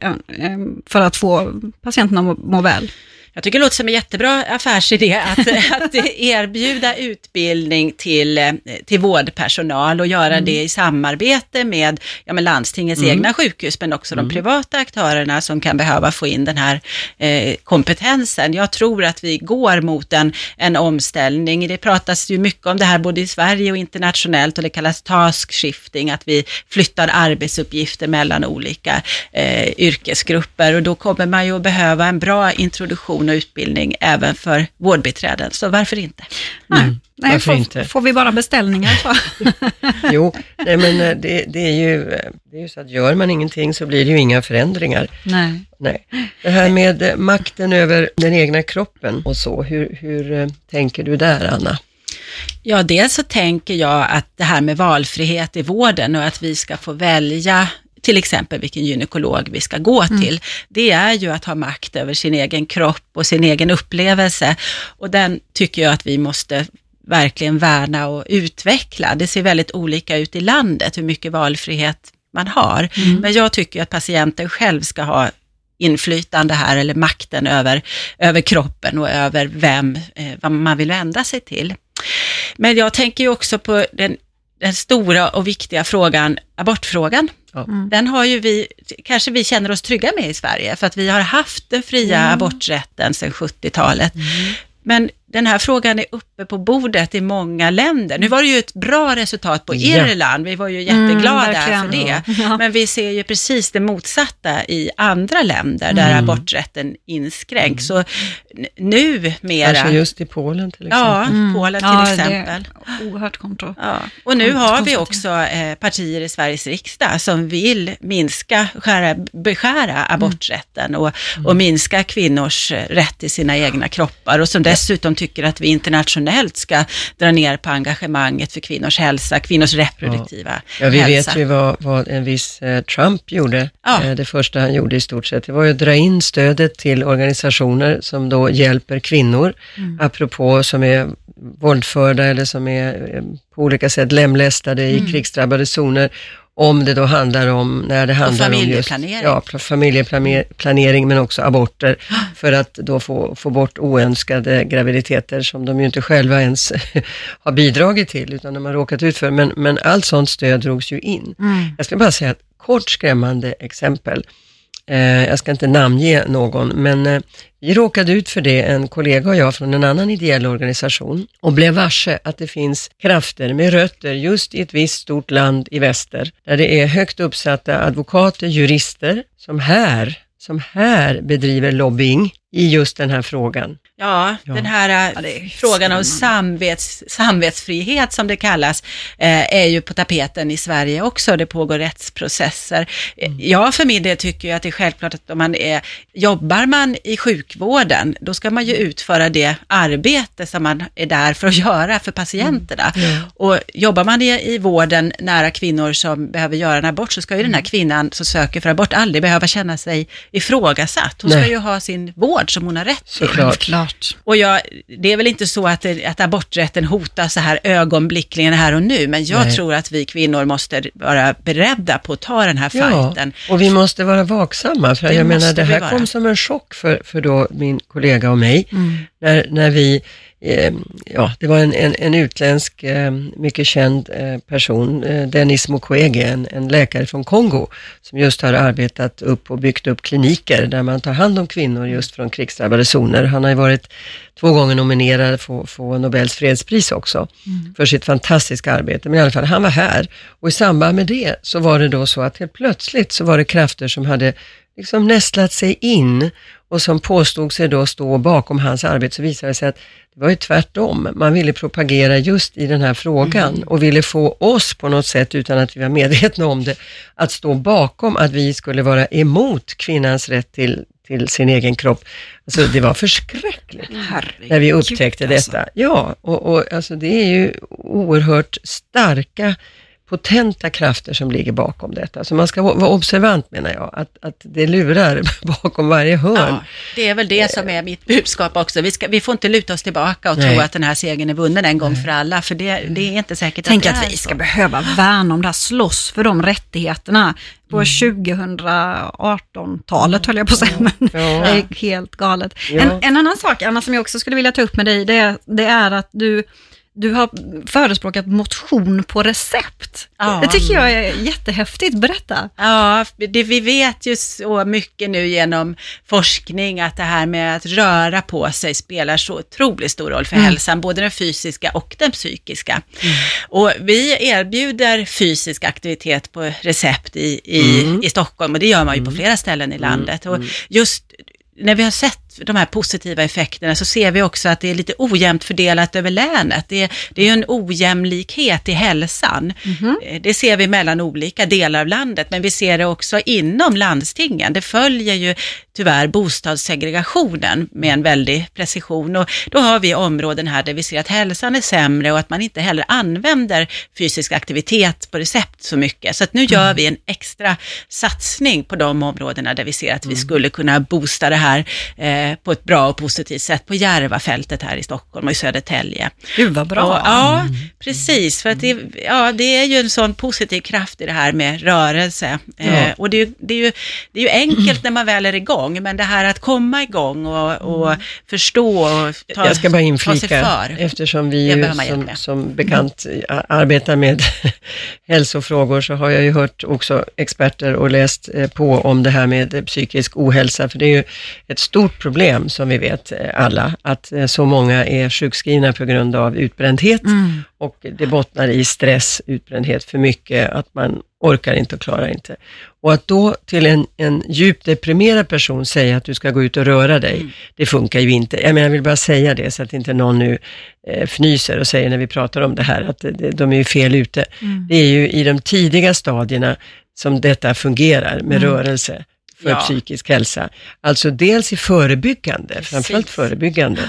Speaker 3: För att få patienterna att må, må väl.
Speaker 1: Jag tycker det låter som en jättebra affärsidé att, att erbjuda utbildning till, eh, till vårdpersonal och göra det i samarbete med, ja, med landstingets egna sjukhus, men också de privata aktörerna som kan behöva få in den här eh, kompetensen. Jag tror att vi går mot en, en omställning. Det pratas ju mycket om det här både i Sverige och internationellt och det kallas task shifting, att vi flyttar arbetsuppgifter mellan olika eh, yrkesgrupper och då kommer man ju att behöva en bra introduktion och utbildning även för vårdbiträden, så varför inte?
Speaker 3: Nej, nej
Speaker 2: Mm. varför
Speaker 3: får,
Speaker 2: inte?
Speaker 3: får vi bara beställningar så.
Speaker 2: Jo, nej men eh, det, det, är ju, eh, det är ju så att gör man ingenting så blir det ju inga förändringar.
Speaker 3: nej.
Speaker 2: Nej. Det här med eh, makten över den egna kroppen och så, hur, hur tänker du där Anna?
Speaker 1: Ja, dels så tänker jag att det här med valfrihet i vården och att vi ska få välja till exempel vilken gynekolog vi ska gå till, det är ju att ha makt över sin egen kropp och sin egen upplevelse. Och den tycker jag att vi måste verkligen värna och utveckla. Det ser väldigt olika ut i landet, hur mycket valfrihet man har. Men jag tycker att patienten själv ska ha inflytande här, eller makten över, över kroppen och över vem, eh, man vill vända sig till. Men jag tänker ju också på den den stora och viktiga frågan, abortfrågan,
Speaker 2: Ja.
Speaker 1: den har ju vi, kanske vi känner oss trygga med i Sverige, för att vi har haft den fria aborträtten sedan 70-talet. Men den här frågan är uppe på bordet i många länder. Nu var det ju ett bra resultat på. Irland, vi var ju jätteglada
Speaker 3: Mm,
Speaker 1: för det.
Speaker 3: Ja.
Speaker 1: Men vi ser ju precis det motsatta i andra länder där
Speaker 2: Mm.
Speaker 1: aborträtten inskränks. Så n- nu mera...
Speaker 2: Kanske just i Polen till exempel.
Speaker 1: Ja, Polen till
Speaker 3: Mm. Ja,
Speaker 1: exempel.
Speaker 3: Oerhört kontro.
Speaker 1: Ja. Och nu har vi också eh, partier i Sveriges riksdag som vill minska, skära, beskära aborträtten och, och minska kvinnors eh, rätt till sina egna kroppar och som dessutom tycker att vi internationellt ska dra ner på engagemanget för kvinnors hälsa, kvinnors reproduktiva
Speaker 2: Ja, vi
Speaker 1: hälsa.
Speaker 2: vet ju vad, vad en viss eh, Trump gjorde.
Speaker 1: Ja.
Speaker 2: Eh, det första han gjorde i stort sett, det var ju att dra in stödet till organisationer som då hjälper kvinnor,
Speaker 1: Mm.
Speaker 2: apropå som är våldförda eller som är eh, på olika sätt lemlästade i
Speaker 1: Mm.
Speaker 2: krigsdrabbade zoner. Om det då handlar om, när det handlar om just
Speaker 1: familjeplanering.
Speaker 2: ja, pl- familjeplanering men också aborter för att då få, få bort oönskade graviditeter som de ju inte själva ens har bidragit till utan de har råkat ut för. Men, men allt sånt stöd drogs ju in. Jag ska bara säga ett kort skrämmande exempel. Eh, jag ska inte namnge någon, men eh, vi råkade ut för det, en kollega och jag från en annan ideell organisation och blev varse att det finns krafter med rötter just i ett visst stort land i väster, där det är högt uppsatta advokater, jurister, som här, som här bedriver lobbying i just den här frågan.
Speaker 1: Ja,
Speaker 2: Ja.
Speaker 1: den här
Speaker 3: Ja, är
Speaker 1: eh, frågan om samvets, samvetsfrihet som det kallas, eh, är ju på tapeten i Sverige också. Det pågår rättsprocesser. Eh, Jag för min del tycker ju att det är självklart att om man är, jobbar man i sjukvården, då ska man ju utföra det arbete som man är där för att göra för patienterna. Och jobbar man i, i vården nära kvinnor som behöver göra en abort, så ska ju den här kvinnan som söker för abort aldrig behöva känna sig ifrågasatt. Hon ska
Speaker 2: Nej.
Speaker 1: ju ha sin vård som hon har rätt till.
Speaker 2: Såklart.
Speaker 3: Klart.
Speaker 1: Och jag, det är väl inte så att, att aborträtten hotas så här ögonblickligen här och nu, men jag
Speaker 2: Nej.
Speaker 1: tror att vi kvinnor måste vara beredda på att ta den här
Speaker 2: Ja,
Speaker 1: fighten.
Speaker 2: och vi måste vara vaksamma, för
Speaker 1: Det
Speaker 2: jag menar det här kom som en chock för, för då min kollega och mig, när, när vi, eh, ja det var en, en, en utländsk, eh, mycket känd eh, person, eh, Denis Mukwege, en, en läkare från Kongo, som just har arbetat upp och byggt upp kliniker där man tar hand om kvinnor just från krigsdrabbade zoner. Han har ju varit två gånger nominerad för få Nobels fredspris också, för sitt fantastiska arbete. Men i alla fall, han var här och i samband med det så var det då så att helt plötsligt så var det krafter som hade liksom nästlat sig in och som påstod sig då stå bakom hans arbete, så visade det sig att det var ju tvärtom. Man ville propagera just i den här frågan och ville få oss på något sätt, utan att vi var medvetna om det, att stå bakom att vi skulle vara emot kvinnans rätt till, till sin egen kropp. Alltså det var förskräckligt
Speaker 3: Herregud,
Speaker 2: när vi upptäckte
Speaker 3: alltså.
Speaker 2: detta. Ja, och, och alltså det är ju oerhört starka, potenta krafter som ligger bakom detta. Så man ska vara observant menar jag, att, att det lurar bakom varje hörn.
Speaker 1: Ja, det är väl det som är mitt budskap också. Vi, ska, vi får inte luta oss tillbaka och
Speaker 2: Nej.
Speaker 1: tro att den här segern är vunnen en gång för alla, för det, det är inte säkert
Speaker 3: Tänk
Speaker 1: att det
Speaker 3: att
Speaker 1: är
Speaker 3: vi
Speaker 1: så.
Speaker 3: ska behöva värna om det här, slåss för de rättigheterna. På 2018-talet höll jag på att säga, men
Speaker 2: Ja.
Speaker 3: det är helt galet.
Speaker 2: Ja.
Speaker 3: En, en annan sak, Anna, som jag också skulle vilja ta upp med dig, det det är att du du har förespråkat motion på recept.
Speaker 1: Ja.
Speaker 3: Det tycker jag är jättehäftigt. Berätta.
Speaker 1: Ja, det, vi vet ju så mycket nu genom forskning att det här med att röra på sig spelar så otroligt stor roll för hälsan, både den fysiska och den psykiska. Och vi erbjuder fysisk aktivitet på recept i, i, i Stockholm och det gör man ju på flera ställen i landet. Och just när vi har sett de här positiva effekterna så ser vi också att det är lite ojämnt fördelat över länet. Det är, det är en ojämlikhet i hälsan. Eh, Det ser vi mellan olika delar av landet, men vi ser det också inom landstingen. Det följer ju tyvärr bostadssegregationen med en väldig precision. Och då har vi områden här där vi ser att hälsan är sämre och att man inte heller använder fysisk aktivitet på recept så mycket. Så att nu gör vi en extra satsning på de områdena där vi ser att vi skulle kunna boosta det här eh, på ett bra och positivt sätt på Järvafältet här i Stockholm och i Södertälje.
Speaker 3: Gud vad bra.
Speaker 1: Och, ja, precis. För att det, ja, det är ju en sån positiv kraft i det här med rörelse. Eh, och det det, är ju, det är ju enkelt när man väl är igång. Igång, men det här att komma igång och, och förstå och ta,
Speaker 2: Jag ska bara inflika,
Speaker 1: för.
Speaker 2: eftersom vi ju som, som bekant a- arbetar med hälsofrågor så har jag ju hört också experter och läst eh, på om det här med eh, psykisk ohälsa, för det är ju ett stort problem som vi vet eh, alla, att så många är sjukskrivna på grund av utbrändhet. Och det bottnar i stress, utbrändhet för mycket, att man orkar inte och klarar inte. Och att då till en, en djupt deprimerad person säga att du ska gå ut och röra dig, det funkar ju inte. Jag menar, jag vill bara säga det så att inte någon nu eh, fnyser och säger när vi pratar om det här att det, de är ju fel ute. Det är ju i de tidiga stadierna som detta fungerar med rörelse för
Speaker 1: Ja.
Speaker 2: psykisk hälsa. Alltså dels i förebyggande, framförallt
Speaker 1: Precis.
Speaker 2: förebyggande,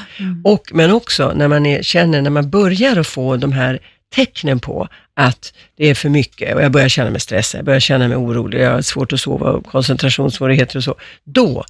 Speaker 2: och, men också när man är, känner, när man börjar att få de här tecknen på att det är för mycket och jag börjar känna mig stressad, jag börjar känna mig orolig, jag har svårt att sova och koncentrationssvårigheter och så. Då,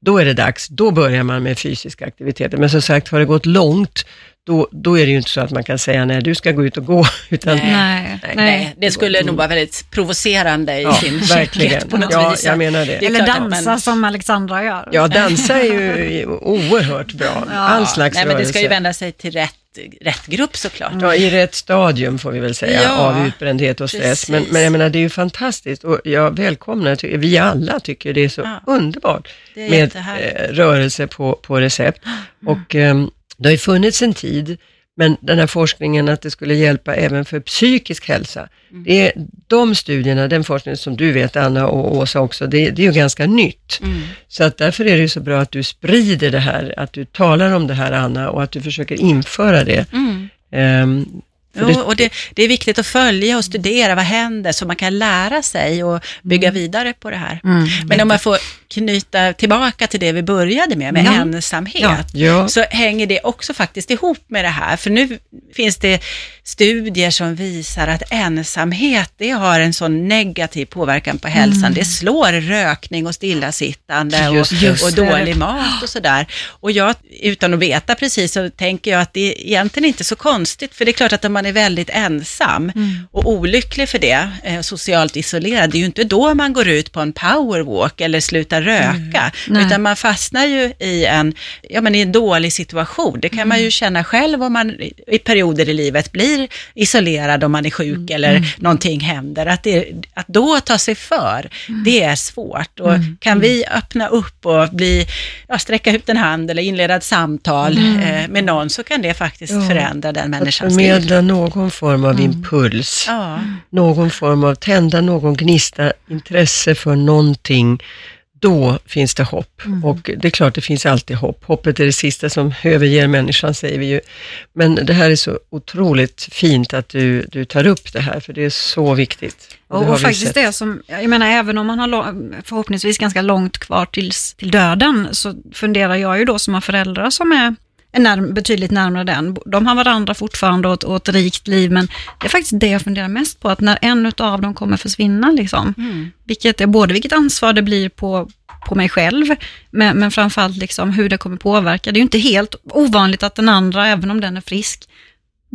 Speaker 2: då är det dags, då börjar man med fysiska aktiviteter. Men som sagt, har det gått långt, då, då är det ju inte så att man kan säga nej, du ska gå ut och gå, utan
Speaker 1: Nej.
Speaker 3: Nej,
Speaker 2: Nej.
Speaker 1: Nej, det skulle nog vara väldigt provocerande i
Speaker 2: ja,
Speaker 1: sin
Speaker 2: verkligen.
Speaker 1: på något
Speaker 2: Ja,
Speaker 1: vis.
Speaker 2: jag menar det.
Speaker 3: Eller dansa
Speaker 1: man-
Speaker 3: som Alexandra gör.
Speaker 2: Ja, dansa är ju oerhört bra. All slags
Speaker 1: Nej, men det ska ju vända sig till rätt, rätt grupp såklart.
Speaker 2: Ja, i rätt stadium får vi väl säga,
Speaker 1: Ja,
Speaker 2: av utbrändhet och stress. Men,
Speaker 1: precis.
Speaker 2: men jag menar, det är ju fantastiskt och jag välkomnar, vi alla tycker det är så
Speaker 1: Ja.
Speaker 2: underbart
Speaker 1: är
Speaker 2: med eh, rörelse på, på recept. Och eh, det har ju funnits en tid, men den här forskningen att det skulle hjälpa även för psykisk hälsa,
Speaker 1: Mm.
Speaker 2: det är de studierna, den forskningen som du vet Anna och Åsa också, det, det är ju ganska nytt.
Speaker 1: Mm.
Speaker 2: Så att därför är det ju så bra att du sprider det här, att du talar om det här Anna och att du försöker införa det.
Speaker 1: Mm.
Speaker 2: För
Speaker 1: Jo,
Speaker 2: det-
Speaker 1: och det, det är viktigt att följa och studera vad händer så man kan lära sig och bygga
Speaker 2: Mm.
Speaker 1: vidare på det här. Men om man får knyta tillbaka till det vi började med, med
Speaker 3: Ja.
Speaker 1: ensamhet,
Speaker 3: Ja.
Speaker 1: Så hänger det också faktiskt ihop med det här. För nu finns det studier som visar att ensamhet, det har en sån negativ påverkan på hälsan. Det slår rökning och stillasittande och,
Speaker 2: Just det.
Speaker 3: Just
Speaker 1: och dålig mat och sådär. Och jag, utan att veta precis, så tänker jag att det är egentligen inte så konstigt, för det är klart att om man är väldigt ensam och olycklig för det, eh, socialt isolerad, det är ju inte då man går ut på en powerwalk eller slutar röka,
Speaker 3: Nej.
Speaker 1: utan man fastnar ju i en, ja, men i en dålig situation. Det kan man ju känna själv om man i- perioder i livet blir isolerad om man är sjuk eller någonting händer. Att, det, att då ta sig för, det är svårt. Och kan vi öppna upp och bli, ja, sträcka ut en hand eller inleda ett samtal eh, med någon så kan det faktiskt
Speaker 2: Ja.
Speaker 1: förändra den människans liv.
Speaker 2: förmedla någon form av impuls,
Speaker 1: Ja,
Speaker 2: någon form av, tända någon gnista intresse för någonting, då finns det hopp. Och det är klart, det finns alltid hopp. Hoppet är det sista som överger människan, säger vi ju. Men det här är så otroligt fint att du, du tar upp det här, för det är så viktigt.
Speaker 3: Och, och faktiskt
Speaker 2: sett.
Speaker 3: det som, jag menar även om man har lång- förhoppningsvis ganska långt kvar tills, till döden, så funderar jag ju då som har föräldrar som är är närm- betydligt närmare den. De har varandra fortfarande och ett, och ett rikt liv, men det är faktiskt det jag funderar mest på, att när en av dem kommer försvinna, liksom, vilket är både vilket ansvar det blir på, på mig själv, men, men framförallt liksom hur det kommer påverka. Det är ju inte helt ovanligt att den andra, även om den är frisk,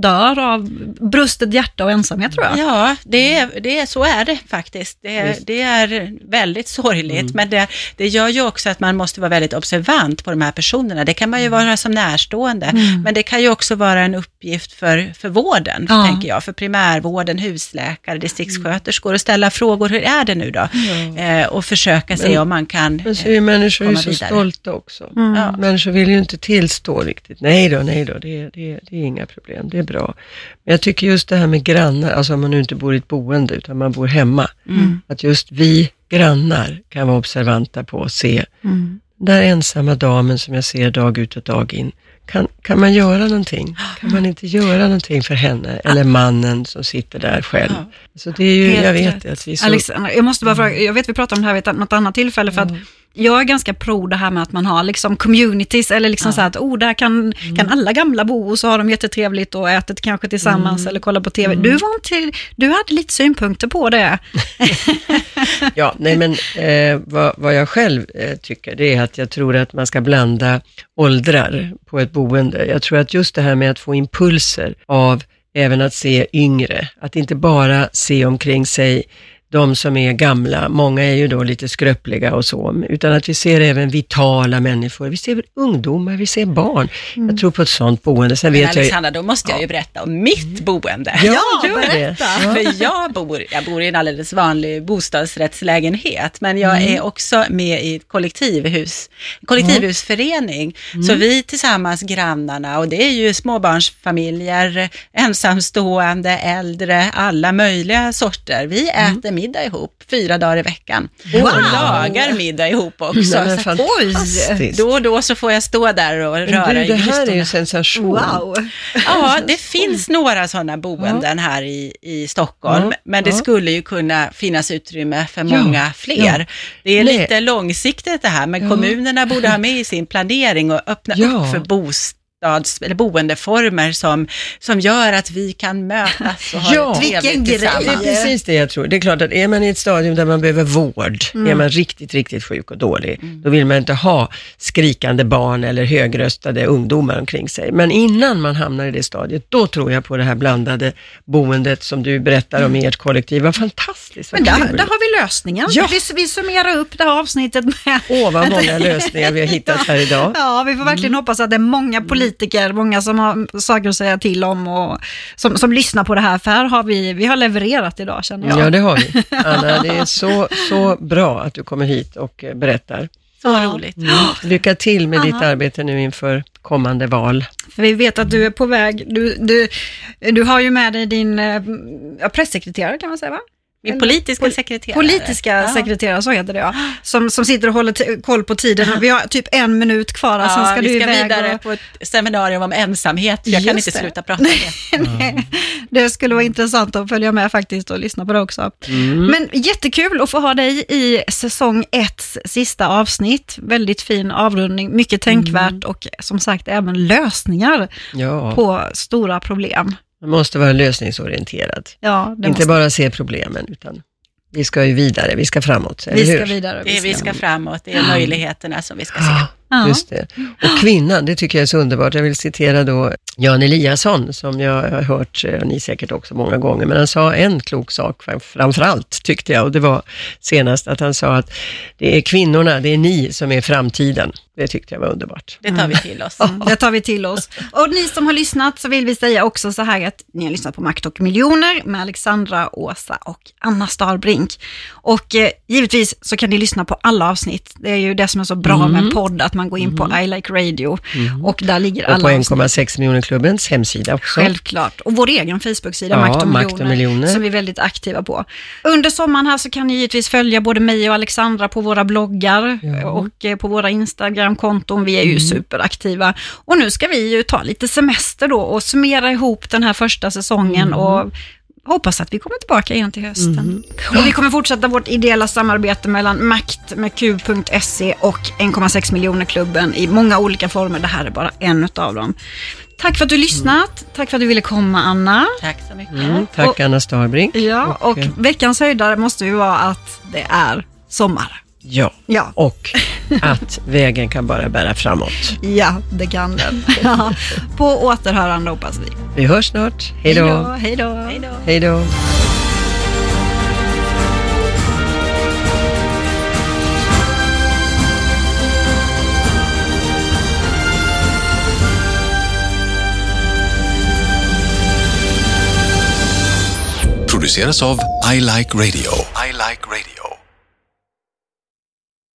Speaker 3: dör av brustet hjärta och ensamhet tror jag.
Speaker 1: Ja, det är, det är, så är det faktiskt. Det är, det är väldigt sorgligt, men det, det gör ju också att man måste vara väldigt observant på de här personerna. Det kan man ju vara som närstående, men det kan ju också vara en uppgift för, för vården,
Speaker 3: Ja.
Speaker 1: tänker jag, för primärvården, husläkare, distriktssköterskor, och ställa frågor, hur är det nu då? Eh, och försöka se om man kan...
Speaker 2: Men så är ju människor
Speaker 1: komma
Speaker 2: så
Speaker 1: vidare.
Speaker 2: stolta också.
Speaker 1: Ja.
Speaker 2: Människor vill ju inte tillstå riktigt. Nej då, nej då, det, det, det är inga problem, det är bra. Men jag tycker just det här med grannar, alltså om man nu inte bor i ett boende utan man bor hemma, att just vi grannar kan vara observanta på och se
Speaker 3: Mm.
Speaker 2: den där ensamma damen som jag ser dag ut och dag in. Kan, kan man göra någonting? Kan man inte göra någonting för henne? Eller mannen som sitter där själv?
Speaker 1: Ja.
Speaker 2: Så det är ju, jag vet att vi så...
Speaker 3: Alexandra, jag måste bara fråga, jag vet vi pratade om det här vid något annat tillfälle, för att jag är ganska pro det här med att man har liksom communities, eller liksom så här att, oh, där kan, kan alla gamla bo och så har de jättetrevligt och äter kanske tillsammans eller kollar på TV. Du, var inte, du hade lite synpunkter på det.
Speaker 2: Ja, nej men eh, vad, vad jag själv eh, tycker, det är att jag tror att man ska blanda åldrar på ett boende. Jag tror att just det här med att få impulser av även att se yngre, att inte bara se omkring sig de som är gamla, många är ju då lite skröpliga och så, utan att vi ser även vitala människor. Vi ser ungdomar, vi ser barn. Jag tror på ett sånt boende. Sen
Speaker 1: Men
Speaker 2: vet jag
Speaker 1: Alexandra, då måste jag ju berätta om mitt boende.
Speaker 2: Ja,
Speaker 3: Ja,
Speaker 2: gör det.
Speaker 3: berätta.
Speaker 2: Ja.
Speaker 1: För jag bor, jag bor i en alldeles vanlig bostadsrättslägenhet, men jag
Speaker 2: Mm.
Speaker 1: är också med i ett kollektivhus, kollektivhusförening.
Speaker 2: Mm.
Speaker 1: Så vi tillsammans, grannarna, och det är ju småbarnsfamiljer, ensamstående, äldre, alla möjliga sorter. Vi
Speaker 2: Mm.
Speaker 1: äter middag ihop fyra dagar i veckan.
Speaker 3: Wow.
Speaker 1: Och lagar middag ihop också.
Speaker 2: Nej,
Speaker 1: Så
Speaker 2: fantastiskt.
Speaker 1: då och då så får jag stå där och röra
Speaker 2: du,
Speaker 1: i
Speaker 2: det här är ju sensation.
Speaker 3: Wow.
Speaker 1: Ja, det finns några sådana boenden här i, i Stockholm,
Speaker 2: Ja,
Speaker 1: men det skulle ju kunna finnas utrymme för många fler. Det är lite långsiktigt det här, men kommunerna borde ha med i sin planering och öppna upp för bostads eller boendeformer som, som gör att vi kan mötas och ha
Speaker 2: Ja.
Speaker 1: det trevligt
Speaker 3: Vilken grej.
Speaker 2: Det är
Speaker 1: tillsammans.
Speaker 2: precis det jag tror. Det är klart att är man i ett stadium där man behöver vård, är man riktigt, riktigt sjuk och dålig, då vill man inte ha skrikande barn eller högröstade ungdomar omkring sig. Men innan man hamnar i det stadiet, då tror jag på det här blandade boendet som du berättar om i ert kollektiv. Vad fantastiskt, vad
Speaker 3: Men där, där har vi lösningen.
Speaker 2: Ja.
Speaker 3: Vi, vi summerar upp det här avsnittet med...
Speaker 2: Åh, vad många lösningar vi har hittat här idag.
Speaker 3: Ja, vi får verkligen hoppas att det är många politiker, många som har saker att säga till om och som, som lyssnar på det här. För här har vi, vi har levererat idag känner jag.
Speaker 2: Ja, det har vi. Anna, det är så, så bra att du kommer hit och eh, berättar.
Speaker 1: Så roligt.
Speaker 2: Lycka till med ditt
Speaker 3: Aha.
Speaker 2: arbete nu inför kommande val.
Speaker 3: För vi vet att du är på väg. Du, du, du har ju med dig din eh, ja, pressekreterare kan man säga va?
Speaker 1: Min politiska
Speaker 3: Pol-
Speaker 1: sekreterare.
Speaker 3: Politiska
Speaker 1: Ja.
Speaker 3: sekreterare, så heter det ja. Som, som sitter och håller koll på tiden. Vi har typ en minut kvar, sen ska
Speaker 1: Ja,
Speaker 3: du
Speaker 1: vi ska
Speaker 3: iväg.
Speaker 1: vidare
Speaker 3: och,
Speaker 1: på ett seminarium om ensamhet. Jag kan
Speaker 3: Just
Speaker 1: inte
Speaker 3: det.
Speaker 1: sluta prata om det.
Speaker 3: det skulle vara intressant att följa med faktiskt och lyssna på det också.
Speaker 2: Mm.
Speaker 3: Men jättekul att få ha dig i säsong ett sista avsnitt. Väldigt fin avrundning, mycket tänkvärt
Speaker 2: Mm.
Speaker 3: och som sagt även lösningar
Speaker 2: Ja,
Speaker 3: på stora problem.
Speaker 2: Man måste vara lösningsorienterad.
Speaker 3: Ja,
Speaker 2: Inte
Speaker 3: måste,
Speaker 2: bara se problemen, utan vi ska ju vidare, vi ska framåt, eller
Speaker 3: vi ska
Speaker 2: hur?
Speaker 3: vidare.
Speaker 1: Det är, vi ska framåt, det är möjligheterna som vi ska se.
Speaker 2: Ja,
Speaker 3: Ja.
Speaker 2: just det. Och kvinnan, det tycker jag är så underbart. Jag vill citera då Jan Eliasson, som jag har hört, eh, och ni säkert också många gånger, men han sa en klok sak fram- framförallt, tyckte jag, och det var senast att han sa att det är kvinnorna, det är ni som är framtiden. Det tyckte jag var underbart.
Speaker 1: Det tar vi till oss.
Speaker 3: Mm, Det tar vi till oss. Och ni som har lyssnat så vill vi säga också så här att ni har lyssnat på Makt och miljoner med Alexandra, Åsa och Anna Starbrink. Och eh, givetvis så kan ni lyssna på alla avsnitt. Det är ju det som är så bra med en podd, att man går in på I Like Radio och där ligger
Speaker 2: Och
Speaker 3: alla
Speaker 2: på
Speaker 3: avsnitt.
Speaker 2: 1,6 miljoner klubbens hemsida också.
Speaker 3: Självklart. Och vår egen Facebook-sida,
Speaker 2: Ja,
Speaker 3: Makt, och
Speaker 2: Makt
Speaker 3: miljoner,
Speaker 2: och miljoner.
Speaker 3: som vi är väldigt aktiva på. Under sommaren här så kan ni givetvis följa både mig och Alexandra på våra bloggar
Speaker 2: Ja.
Speaker 3: och eh, på våra Instagram-konton. Vi är ju superaktiva. Och nu ska vi ju ta lite semester då och summera ihop den här första säsongen och hoppas att vi kommer tillbaka igen till hösten. Och vi kommer fortsätta vårt ideella samarbete mellan Makt med Q.se och 1,6 miljoner klubben i många olika former. Det här är bara en av dem. Tack för att du har lyssnat. Tack för att du ville komma, Anna.
Speaker 1: Tack så mycket.
Speaker 2: Mm, tack
Speaker 3: Och-
Speaker 2: Anna Starbrink.
Speaker 3: Ja, och
Speaker 2: eh,
Speaker 3: veckans höjdare måste ju vara att det är sommar.
Speaker 2: Ja,
Speaker 3: Ja,
Speaker 2: och att vägen kan bara bära framåt.
Speaker 3: ja det kan den. Ja. På återhörande hoppas vi.
Speaker 2: Vi hörs snart. Hej då.
Speaker 3: Hej då.
Speaker 1: Hej då.
Speaker 2: Hej då.
Speaker 5: produceras av I Like Radio. I like radio.